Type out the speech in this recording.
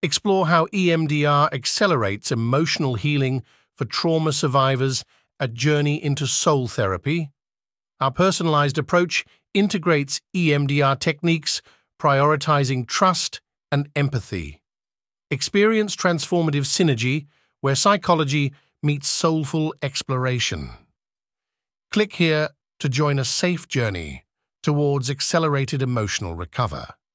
Explore how EMDR accelerates emotional healing for trauma survivors, a journey into soul therapy. Our personalized approach integrates EMDR techniques, prioritizing trust and empathy. Experience transformative synergy where psychology meets soulful exploration. Click here to join a safe journey towards accelerated emotional recovery.